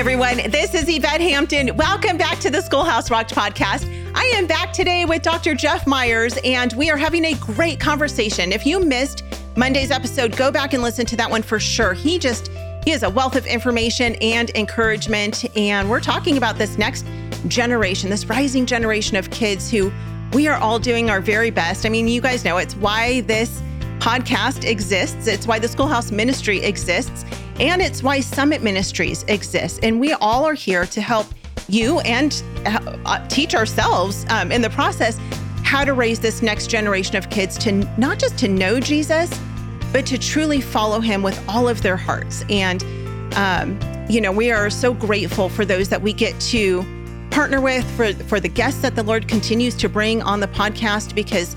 everyone. This is Yvette Hampton. Welcome back to the Schoolhouse Rocked podcast. I am back today with Dr. Jeff Myers, and we are having a great conversation. If you missed Monday's episode, go back and listen to that one for sure. He just, he has a wealth of information and encouragement. And we're talking about this next generation, this rising generation of kids who we are all doing our very best. I mean, you guys know it's why this podcast exists, it's why the Schoolhouse Ministry exists. And it's why Summit Ministries exists. And we all are here to help you and uh, teach ourselves um, in the process how to raise this next generation of kids to not just to know Jesus, but to truly follow him with all of their hearts. And, um, you know, we are so grateful for those that we get to partner with, for, for the guests that the Lord continues to bring on the podcast, because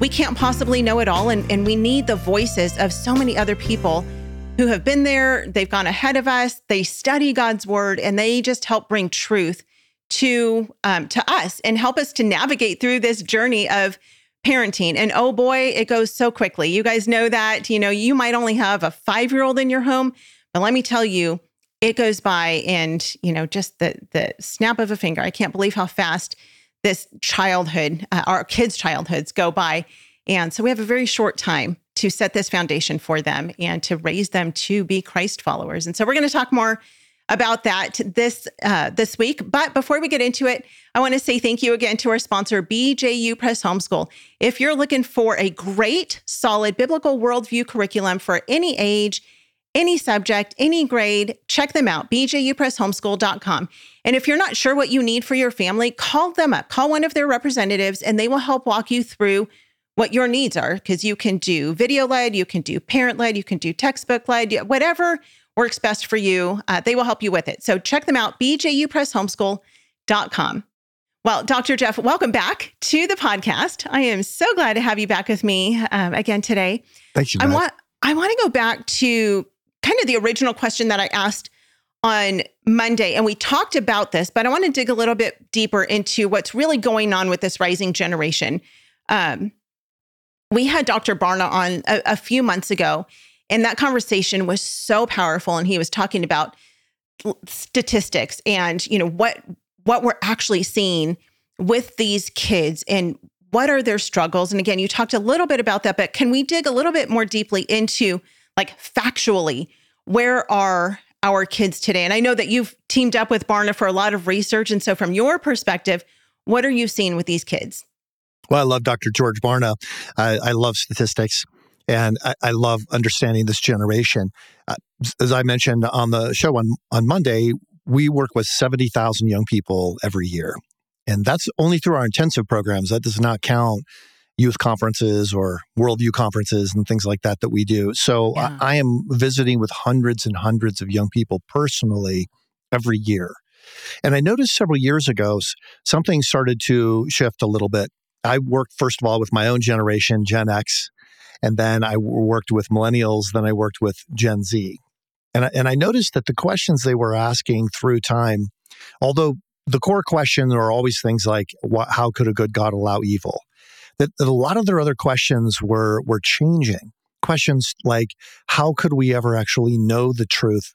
we can't possibly know it all. And, and we need the voices of so many other people who have been there, they've gone ahead of us, they study God's word, and they just help bring truth to um, to us and help us to navigate through this journey of parenting. And oh boy, it goes so quickly. You guys know that. You know, you might only have a five year old in your home, but let me tell you, it goes by and you know just the the snap of a finger. I can't believe how fast this childhood, uh, our kids' childhoods go by. And so we have a very short time to set this foundation for them and to raise them to be Christ followers. And so we're going to talk more about that this uh, this week. But before we get into it, I want to say thank you again to our sponsor, BJU Press Homeschool. If you're looking for a great, solid biblical worldview curriculum for any age, any subject, any grade, check them out, bjupresshomeschool.com. And if you're not sure what you need for your family, call them up, call one of their representatives, and they will help walk you through what your needs are because you can do video led, you can do parent led, you can do textbook led, whatever works best for you. Uh, they will help you with it. So check them out, bjupresshomeschool.com. Well, Dr. Jeff, welcome back to the podcast. I am so glad to have you back with me um, again today. Thank you. I want I want to go back to kind of the original question that I asked on Monday, and we talked about this, but I want to dig a little bit deeper into what's really going on with this rising generation. Um, we had Dr. Barna on a, a few months ago, and that conversation was so powerful. And he was talking about statistics and you know what what we're actually seeing with these kids and what are their struggles and again you talked a little bit about that but can we dig a little bit more deeply into like factually where are our kids today and i know that you've teamed up with barna for a lot of research and so from your perspective what are you seeing with these kids well, I love Dr. George Barna. I, I love statistics and I, I, love understanding this generation. Uh, as I mentioned on the show on, on Monday, we work with 70,000 young people every year. And that's only through our intensive programs. That does not count youth conferences or worldview conferences and things like that that we do. So yeah. I, I am visiting with hundreds and hundreds of young people personally every year. And I noticed several years ago, something started to shift a little bit I worked first of all with my own generation, Gen X, and then I worked with millennials, then I worked with Gen Z. And I, and I noticed that the questions they were asking through time, although the core questions are always things like what, how could a good God allow evil? That, that a lot of their other questions were were changing. Questions like how could we ever actually know the truth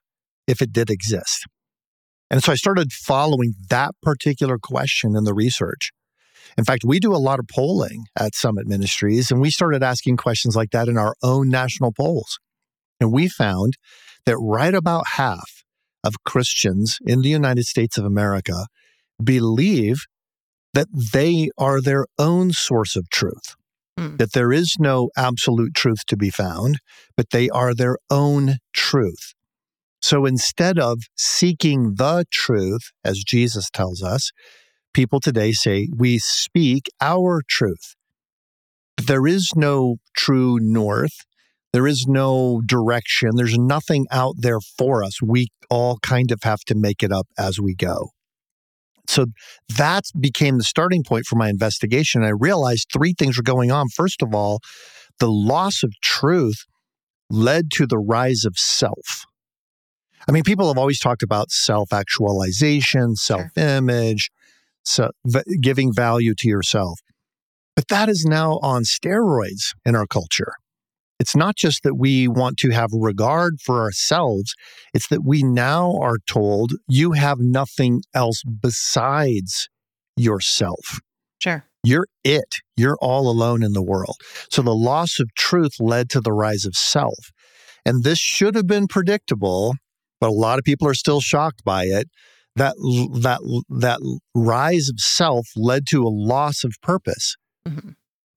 if it did exist? And so I started following that particular question in the research. In fact, we do a lot of polling at Summit Ministries, and we started asking questions like that in our own national polls. And we found that right about half of Christians in the United States of America believe that they are their own source of truth, mm. that there is no absolute truth to be found, but they are their own truth. So instead of seeking the truth, as Jesus tells us, people today say, we speak our truth. But there is no true north. There is no direction. There's nothing out there for us. We all kind of have to make it up as we go. So that became the starting point for my investigation. I realized three things were going on. First of all, the loss of truth led to the rise of self. I mean, people have always talked about self actualization, self image, so v- giving value to yourself. But that is now on steroids in our culture. It's not just that we want to have regard for ourselves, it's that we now are told you have nothing else besides yourself. Sure. You're it. You're all alone in the world. So the loss of truth led to the rise of self. And this should have been predictable, but a lot of people are still shocked by it. That that that rise of self led to a loss of purpose. Mm-hmm.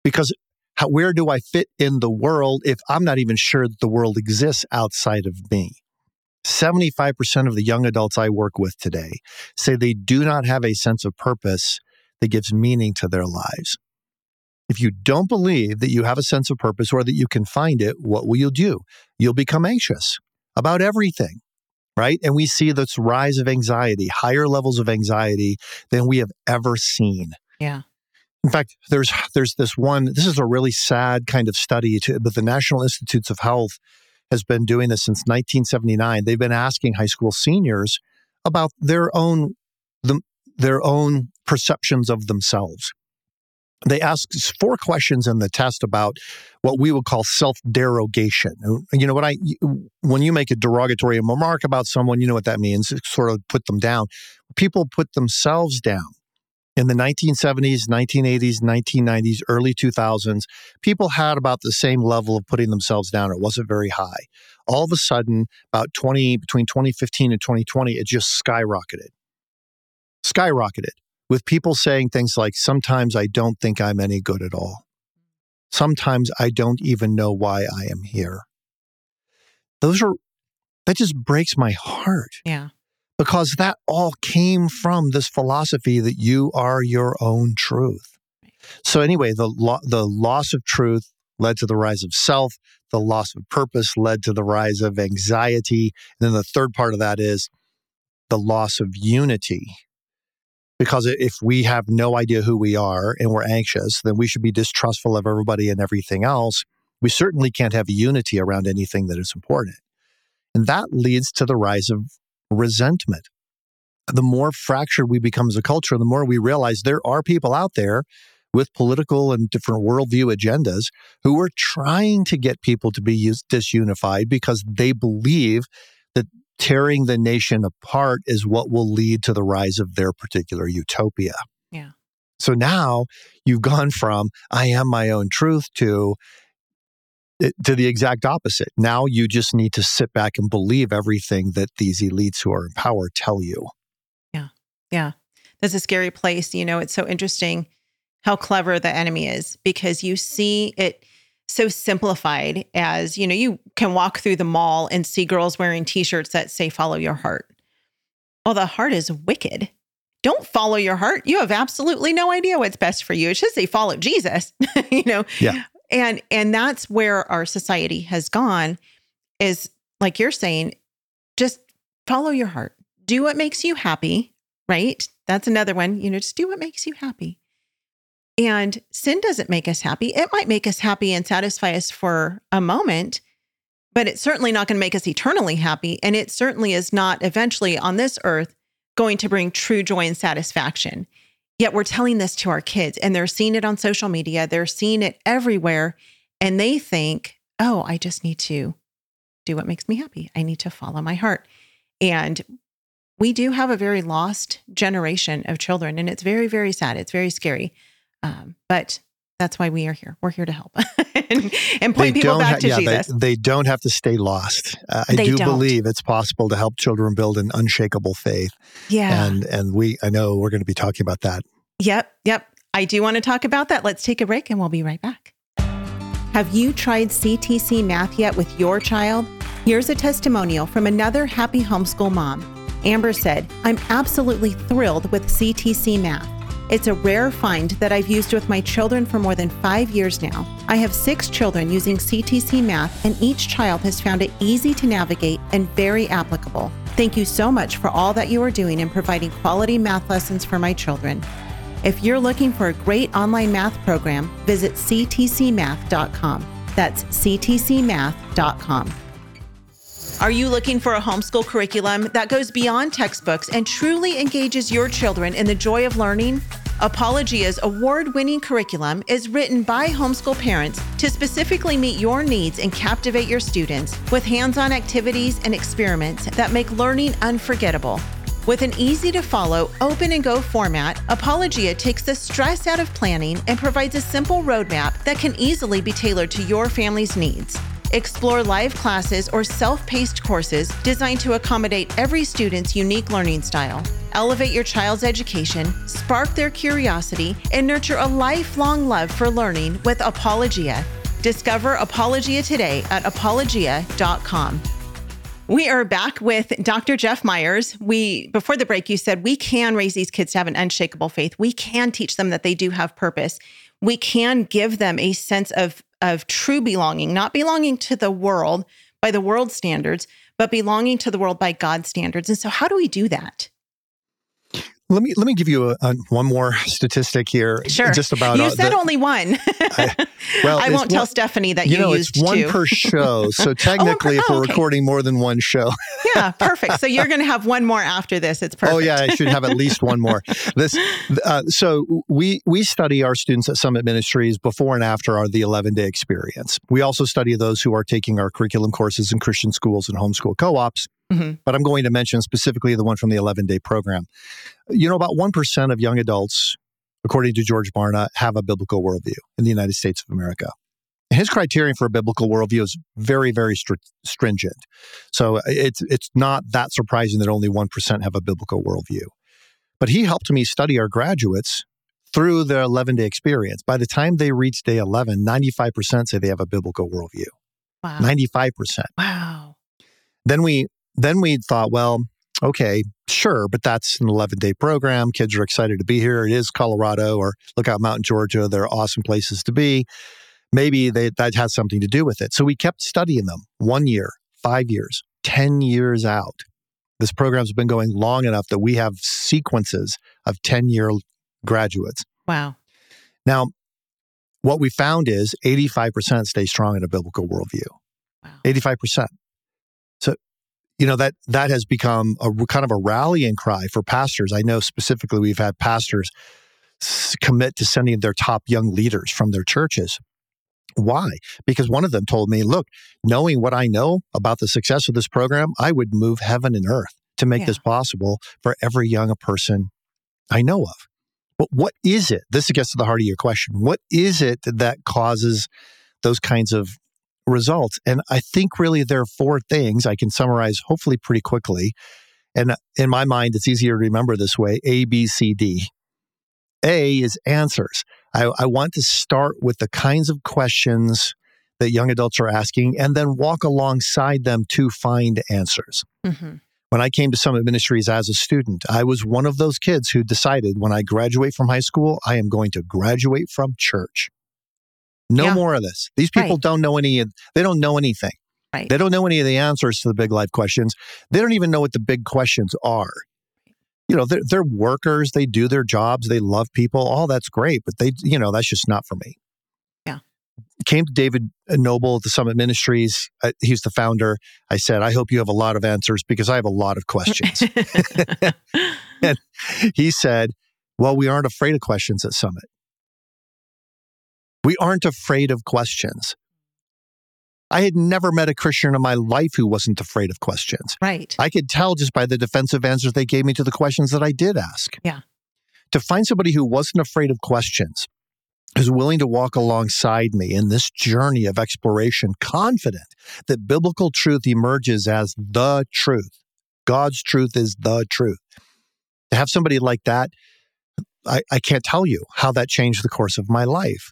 Because how, where do I fit in the world if I'm not even sure that the world exists outside of me? 75% of the young adults I work with today say they do not have a sense of purpose that gives meaning to their lives. If you don't believe that you have a sense of purpose or that you can find it, what will you do? You'll become anxious about everything, right? And we see this rise of anxiety, higher levels of anxiety than we have ever seen. Yeah. In fact, there's there's this one. This is a really sad kind of study, to, but the National Institutes of Health has been doing this since 1979. They've been asking high school seniors about their own the, their own perceptions of themselves. They ask four questions in the test about what we would call self derogation. You know, when I when you make a derogatory remark about someone, you know what that means. It sort of put them down. People put themselves down. In the 1970s, 1980s, 1990s, early 2000s, people had about the same level of putting themselves down. It wasn't very high. All of a sudden, about 20 between 2015 and 2020, it just skyrocketed skyrocketed with people saying things like, Sometimes I don't think I'm any good at all. Sometimes I don't even know why I am here. Those are, that just breaks my heart. Yeah. Because that all came from this philosophy that you are your own truth. So, anyway, the, lo- the loss of truth led to the rise of self. The loss of purpose led to the rise of anxiety. And then the third part of that is the loss of unity because if we have no idea who we are and we're anxious, then we should be distrustful of everybody and everything else. We certainly can't have unity around anything that is important. And that leads to the rise of resentment. The more fractured we become as a culture, the more we realize there are people out there with political and different worldview agendas who are trying to get people to be disunified because they believe tearing the nation apart is what will lead to the rise of their particular utopia. Yeah. So now you've gone from I am my own truth to eh, to the exact opposite. Now you just need to sit back and believe everything that these elites who are in power tell you. Yeah. Yeah. That's a scary place. You know, it's so interesting how clever the enemy is because you see it so simplified as, you know, you can walk through the mall and see girls wearing t-shirts that say follow your heart. Well, the heart is wicked. Don't follow your heart. You have absolutely no idea what's best for you. It should say follow Jesus, you know. Yeah. And and that's where our society has gone is like you're saying, just follow your heart. Do what makes you happy, right? That's another one, you know, just do what makes you happy. And sin doesn't make us happy. It might make us happy and satisfy us for a moment, but it's certainly not going to make us eternally happy. And it certainly is not eventually on this earth going to bring true joy and satisfaction. Yet we're telling this to our kids and they're seeing it on social media, they're seeing it everywhere. And they think, oh, I just need to do what makes me happy. I need to follow my heart. And we do have a very lost generation of children, and it's very, very sad. It's very scary. Um, but that's why we are here. We're here to help and, and, point they people back ha- to yeah, Jesus. They, they, don't have to stay lost. Uh, I do don't. believe it's possible to help children build an unshakable faith. Yeah. And and we I know we're going to be talking about that. Yep, yep. I do want to talk about that. Let's take a break and we'll be right back. Have you tried CTC math yet with your child? Here's a testimonial from another happy homeschool mom. Amber said, I'm absolutely thrilled with CTC math. It's a rare find that I've used with my children for more than five years now. I have six children using CTC Math, and each child has found it easy to navigate and very applicable. Thank you so much for all that you are doing in providing quality math lessons for my children. If you're looking for a great online math program, visit ctcmath.com. That's ctcmath.com. Are you looking for a homeschool curriculum that goes beyond textbooks and truly engages your children in the joy of learning? Apologia's award winning curriculum is written by homeschool parents to specifically meet your needs and captivate your students with hands on activities and experiments that make learning unforgettable. With an easy to follow, open and go format, Apologia takes the stress out of planning and provides a simple roadmap that can easily be tailored to your family's needs. Explore live classes or self paced courses designed to accommodate every student's unique learning style. Elevate your child's education, spark their curiosity, and nurture a lifelong love for learning with Apologia. Discover Apologia today at apologia.com. We are back with Dr. Jeff Myers. We before the break you said we can raise these kids to have an unshakable faith. We can teach them that they do have purpose. We can give them a sense of of true belonging, not belonging to the world by the world standards, but belonging to the world by God's standards. And so, how do we do that? Let me let me give you a, a, one more statistic here. Sure. Just about you uh, said the, only one. I, well, I won't tell Stephanie that you, you know used it's one two. per show. So technically, oh, per, oh, if we're okay. recording more than one show, yeah, perfect. So you're going to have one more after this. It's perfect. Oh yeah, I should have at least one more. This. Uh, so we we study our students at Summit Ministries before and after our the 11 day experience. We also study those who are taking our curriculum courses in Christian schools and homeschool co-ops. Mm-hmm. But I'm going to mention specifically the one from the 11 day program. You know, about 1% of young adults, according to George Barna, have a biblical worldview in the United States of America. His criterion for a biblical worldview is very, very str- stringent. So uh, it's, it's not that surprising that only 1% have a biblical worldview. But he helped me study our graduates through the 11 day experience. By the time they reach day 11, 95% say they have a biblical worldview. Wow. 95%. Wow. Then we then we thought, well, okay, sure, but that's an 11 day program. Kids are excited to be here. It is Colorado or Lookout Mountain, Georgia. They're awesome places to be. Maybe they, that has something to do with it. So we kept studying them one year, five years, 10 years out. This program's been going long enough that we have sequences of 10 year graduates. Wow. Now, what we found is 85% stay strong in a biblical worldview. Wow. 85% you know that that has become a kind of a rallying cry for pastors. I know specifically we've had pastors commit to sending their top young leaders from their churches. Why? Because one of them told me, "Look, knowing what I know about the success of this program, I would move heaven and earth to make yeah. this possible for every young person I know of." But what is it? This gets to the heart of your question. What is it that causes those kinds of results. And I think really there are four things I can summarize hopefully pretty quickly. And in my mind, it's easier to remember this way A, B, C, D. A is answers. I, I want to start with the kinds of questions that young adults are asking and then walk alongside them to find answers. Mm-hmm. When I came to Summit Ministries as a student, I was one of those kids who decided when I graduate from high school, I am going to graduate from church. No yeah. more of this. These people right. don't know any, they don't know anything. Right. They don't know any of the answers to the big life questions. They don't even know what the big questions are. You know, they're, they're workers, they do their jobs, they love people, all that's great, but they, you know, that's just not for me. Yeah. Came to David Noebel at the Summit Ministries. Uh, he's the founder. I said, I hope you have a lot of answers because I have a lot of questions. and he said, Well, we aren't afraid of questions at Summit. We aren't afraid of questions. I had never met a Christian in my life who wasn't afraid of questions. Right. I could tell just by the defensive answers they gave me to the questions that I did ask. Yeah. To find somebody who wasn't afraid of questions, who's willing to walk alongside me in this journey of exploration, confident that biblical truth emerges as the truth. God's truth is the truth. To have somebody like that, I, I can't tell you how that changed the course of my life.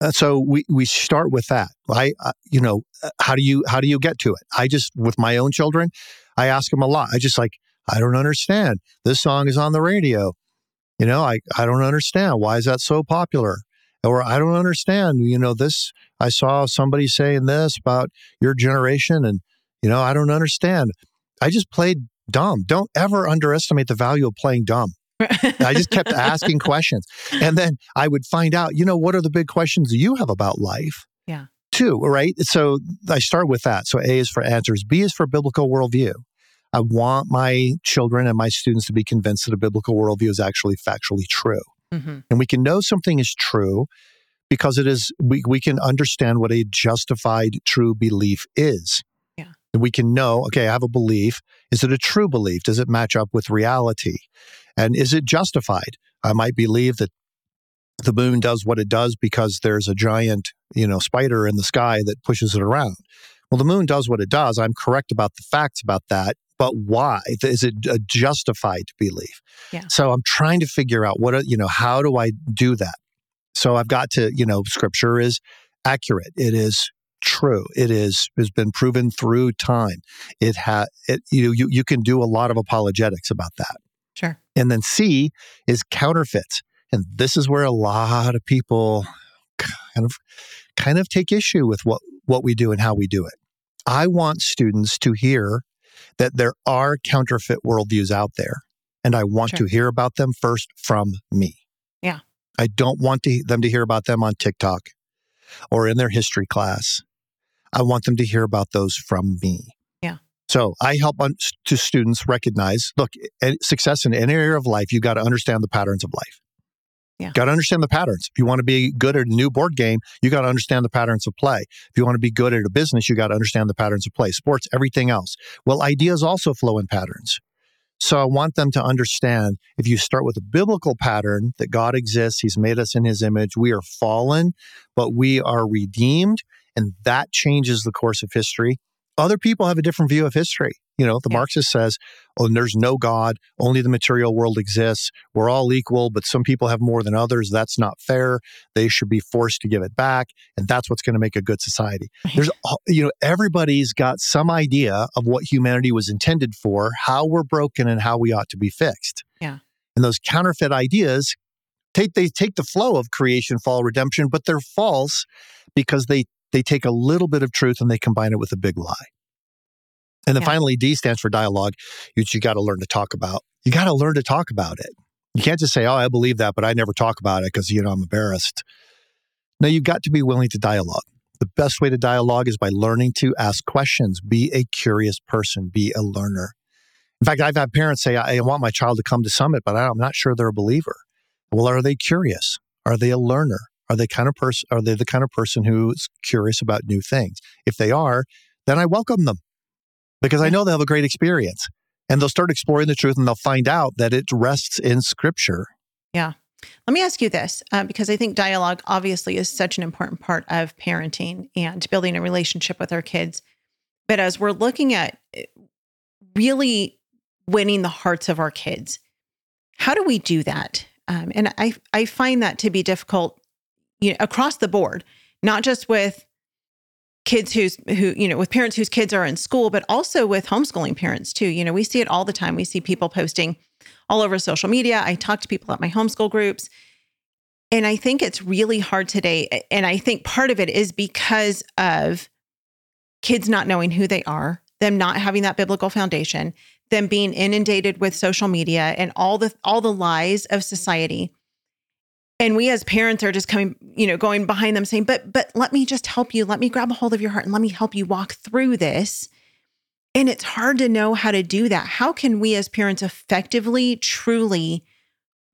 Uh, so we we start with that. I uh, you know uh, how do you how do you get to it? I just with my own children, I ask them a lot. I just like I don't understand. This song is on the radio. You know, I I don't understand why is that so popular? Or I don't understand. You know, this I saw somebody saying this about your generation, and you know I don't understand. I just played dumb. Don't ever underestimate the value of playing dumb. I just kept asking questions. And then I would find out, you know, what are the big questions you have about life? Yeah. Too, right? So I start with that. So A is for answers, B is for biblical worldview. I want my children and my students to be convinced that a biblical worldview is actually factually true. Mm-hmm. And we can know something is true because it is we, we can understand what a justified true belief is. Yeah. And we can know, okay, I have a belief. Is it a true belief? Does it match up with reality? And is it justified? I might believe that the moon does what it does because there's a giant, you know, spider in the sky that pushes it around. Well, the moon does what it does. I'm correct about the facts about that, but why? Is it a justified belief? Yeah. So I'm trying to figure out what, you know, how do I do that? So I've got to, you know, scripture is accurate. It is true. It is has been proven through time. It has it you you you can do a lot of apologetics about that. Sure. And then C is counterfeits. And this is where a lot of people kind of kind of take issue with what what we do and how we do it. I want students to hear that there are counterfeit worldviews out there, and I want Sure. to hear about them first from me. Yeah. I don't want to, them to hear about them on TikTok or in their history class. I want them to hear about those from me. So I help on, to students recognize look, success in any area of life, you got to understand the patterns of life. Yeah. Got to understand the patterns. If you want to be good at a new board game, you got to understand the patterns of play. If you want to be good at a business, you got to understand the patterns of play. Sports, everything else. Well, ideas also flow in patterns. So I want them to understand if you start with a biblical pattern that God exists, He's made us in His image, we are fallen, but we are redeemed, and that changes the course of history. Other people have a different view of history. You know, the Yeah. Marxist says, oh, there's no God, only the material world exists. We're all equal, but some people have more than others. That's not fair. They should be forced to give it back. And that's what's going to make a good society. There's, you know, everybody's got some idea of what humanity was intended for, how we're broken, and how we ought to be fixed. Yeah. And those counterfeit ideas take they take the flow of creation, fall, redemption, but they're false because they they take a little bit of truth and they combine it with a big lie. And then Yeah. finally, D stands for dialogue, which you got to learn to talk about. You got to learn to talk about it. You can't just say, "Oh, I believe that," but I never talk about it because you know I'm embarrassed. No, you've got to be willing to dialogue. The best way to dialogue is by learning to ask questions. Be a curious person. Be a learner. In fact, I've had parents say, "I I want my child to come to Summit, but I'm not sure they're a believer." Well, are they curious? Are they a learner? Are they kind of person? Are they the kind of person who's curious about new things? If they are, then I welcome them because I know they'll have a great experience and they'll start exploring the truth and they'll find out that it rests in Scripture. Yeah. Let me ask you this, uh, because I think dialogue obviously is such an important part of parenting and building a relationship with our kids. But as we're looking at eh, really winning the hearts of our kids, how do we do that? Um, and I I find that to be difficult, you know, across the board, not just with kids who's who you know with parents whose kids are in school, but also with homeschooling parents too. You know, we see it all the time. We see people posting all over social media. I talk to people at my homeschool groups. And I think it's really hard today. And I think part of it is because of kids not knowing who they are, them not having that biblical foundation, them being inundated with social media and all the all the lies of society. And we as parents are just coming, you know, going behind them saying, "But but let me just help you. Let me grab a hold of your heart and let me help you walk through this." And it's hard to know how to do that. How can we as parents effectively, truly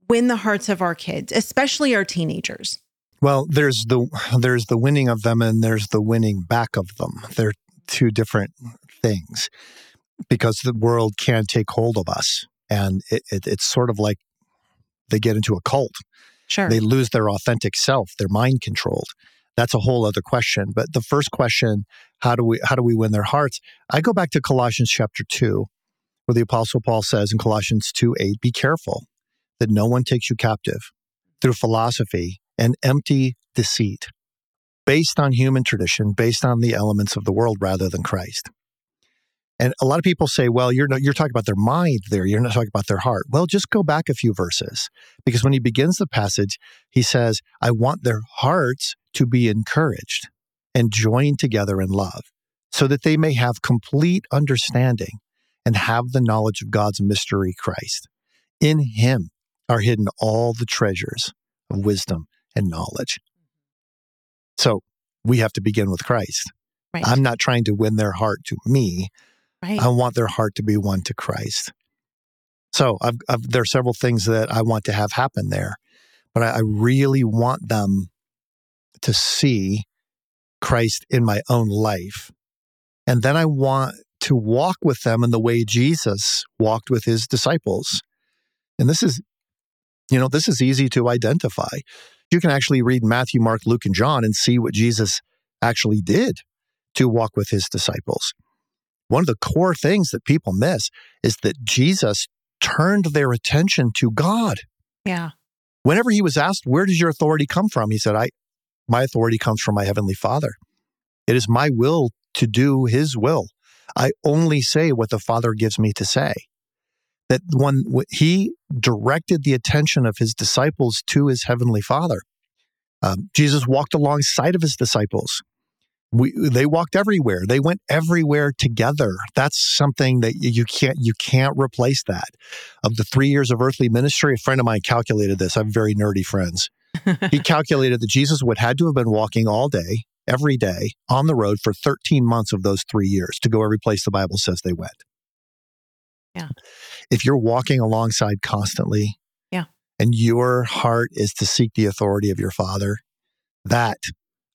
win the hearts of our kids, especially our teenagers? Well, there's the there's the winning of them and there's the winning back of them. They're two different things because the world can take hold of us, and it, it, it's sort of like they get into a cult. Sure. They lose their authentic self. They're mind controlled. That's a whole other question. But the first question, how do we how do we win their hearts? I go back to Colossians chapter two, where the apostle Paul says in Colossians 2 8, be careful that no one takes you captive through philosophy and empty deceit, based on human tradition, based on the elements of the world rather than Christ. And a lot of people say, well, you're not, you're talking about their mind there. You're not talking about their heart. Well, just go back a few verses because when he begins the passage, he says, I want their hearts to be encouraged and joined together in love so that they may have complete understanding and have the knowledge of God's mystery, Christ. In him are hidden all the treasures of wisdom and knowledge. So we have to begin with Christ. right. I'm not trying to win their heart to me. Right. I want their heart to be one to Christ. So I've, I've, there are several things that I want to have happen there. but I, I really want them to see Christ in my own life. And then I want to walk with them in the way Jesus walked with his disciples. And this is, you know, this is easy to identify. You can actually read Matthew, Mark, Luke, and John and see what Jesus actually did to walk with his disciples. One of the core things that people miss is that Jesus turned their attention to God. Yeah. Whenever he was asked, Where does your authority come from? He said, I, My authority comes from my heavenly Father. It is my will to do his will. I only say what the Father gives me to say. That when he directed the attention of his disciples to his heavenly Father, um, Jesus walked alongside of his disciples. We, they walked everywhere. They went everywhere together. That's something that you can't you can't replace that. Of the three years of earthly ministry, a friend of mine calculated this. I have very nerdy friends. he calculated that Jesus would had to have been walking all day, every day on the road for 13 months of those three years to go every place the Bible says they went. Yeah. If you're walking alongside constantly, yeah, and your heart is to seek the authority of your Father, that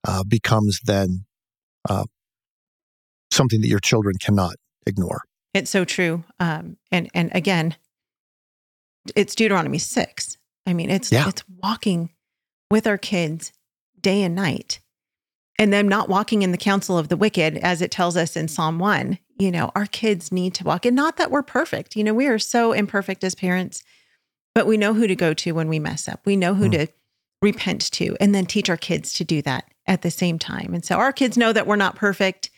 uh, becomes then uh, something that your children cannot ignore. It's so true. Um, and and again, it's Deuteronomy six. I mean, it's yeah. it's walking with our kids day and night and them not walking in the counsel of the wicked, as it tells us in Psalm 1. You know, our kids need to walk, and not that we're perfect. You know, we are so imperfect as parents, but we know who to go to when we mess up. We know who mm. to repent to, and then teach our kids to do that at the same time. And so our kids know that we're not perfect.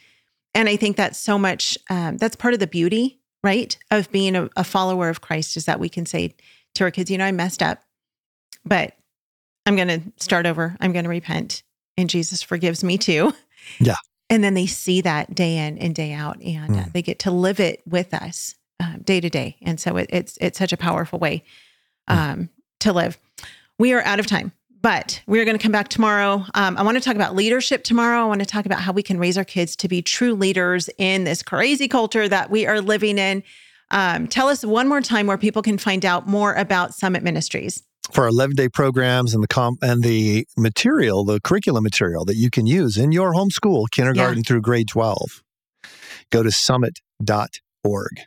And I think that's so much, um, that's part of the beauty, right, of being a, a follower of Christ is that we can say to our kids, you know, I messed up, but I'm going to start over. I'm going to repent and Jesus forgives me too. Yeah. And then they see that day in and day out, and mm. uh, they get to live it with us uh, day to day. And so it, it's it's such a powerful way mm. um, mm. to live. We are out of time, but we are going to come back tomorrow. Um, I want to talk about leadership tomorrow. I want to talk about how we can raise our kids to be true leaders in this crazy culture that we are living in. Um, tell us one more time where people can find out more about Summit Ministries for our 11 day programs and the comp and the material, the curriculum material that you can use in your homeschool, kindergarten yeah. through grade 12. Go to summit.org.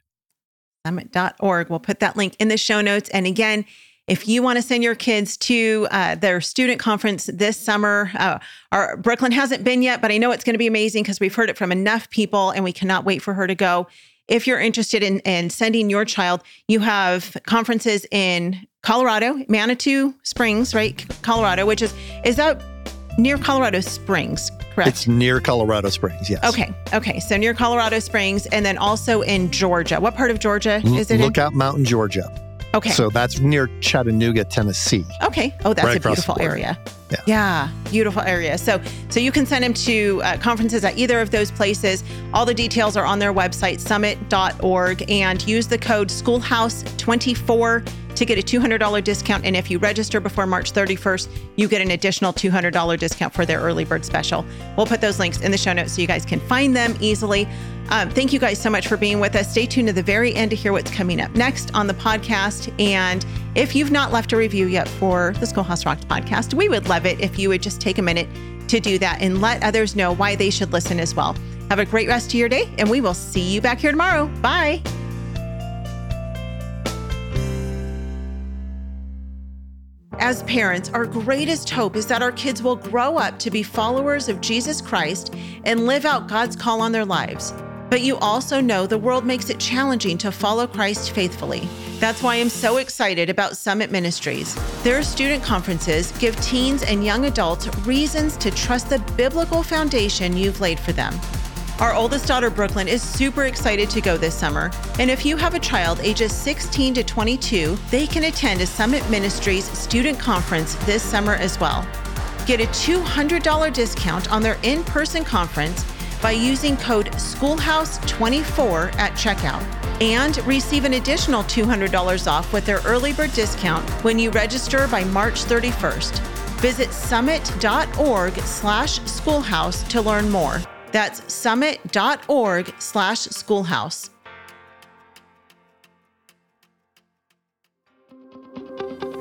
Summit.org. We'll put that link in the show notes. And again, if you want to send your kids to uh, their student conference this summer, uh, our Brooklyn hasn't been yet, but I know it's going to be amazing because we've heard it from enough people and we cannot wait for her to go. If you're interested in, in sending your child, you have conferences in Colorado, Manitou Springs, right? Colorado, which is is that near Colorado Springs, correct? It's near Colorado Springs, yes. Okay. Okay. So near Colorado Springs and then also in Georgia. What part of Georgia is it Lookout in? Mountain, Georgia. Okay. So that's near Chattanooga, Tennessee. Okay. Oh, that's right a beautiful area. Yeah. yeah. beautiful area. So so you can send them to uh, conferences at either of those places. All the details are on their website summit.org and use the code schoolhouse24 to get a $200 discount. And if you register before March 31st, you get an additional $200 discount for their early bird special. We'll put those links in the show notes so you guys can find them easily. Um, thank you guys so much for being with us. Stay tuned to the very end to hear what's coming up next on the podcast. And if you've not left a review yet for the Schoolhouse Rocked podcast, we would love it if you would just take a minute to do that and let others know why they should listen as well. Have a great rest of your day, and we will see you back here tomorrow. Bye. As parents, our greatest hope is that our kids will grow up to be followers of Jesus Christ and live out God's call on their lives. But you also know the world makes it challenging to follow Christ faithfully. That's why I'm so excited about Summit Ministries. Their student conferences give teens and young adults reasons to trust the biblical foundation you've laid for them. Our oldest daughter, Brooklyn, is super excited to go this summer. And if you have a child ages 16 to 22, they can attend a Summit Ministries student conference this summer as well. Get a $200 discount on their in person conference by using code Schoolhouse24 at checkout and receive an additional $200 off with their early bird discount when you register by March 31st. Visit summit.org slash schoolhouse to learn more. That's summit.org slash schoolhouse.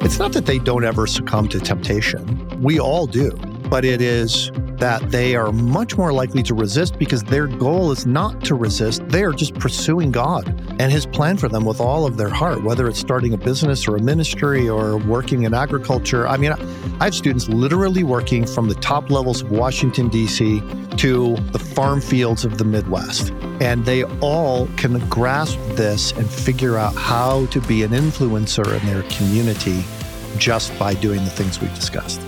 It's not that they don't ever succumb to temptation. We all do. But it is that they are much more likely to resist because their goal is not to resist. They are just pursuing God and His plan for them with all of their heart, whether it's starting a business or a ministry or working in agriculture. I mean, I have students literally working from the top levels of Washington, D.C. to the farm fields of the Midwest. And they all can grasp this and figure out how to be an influencer in their community just by doing the things we've discussed.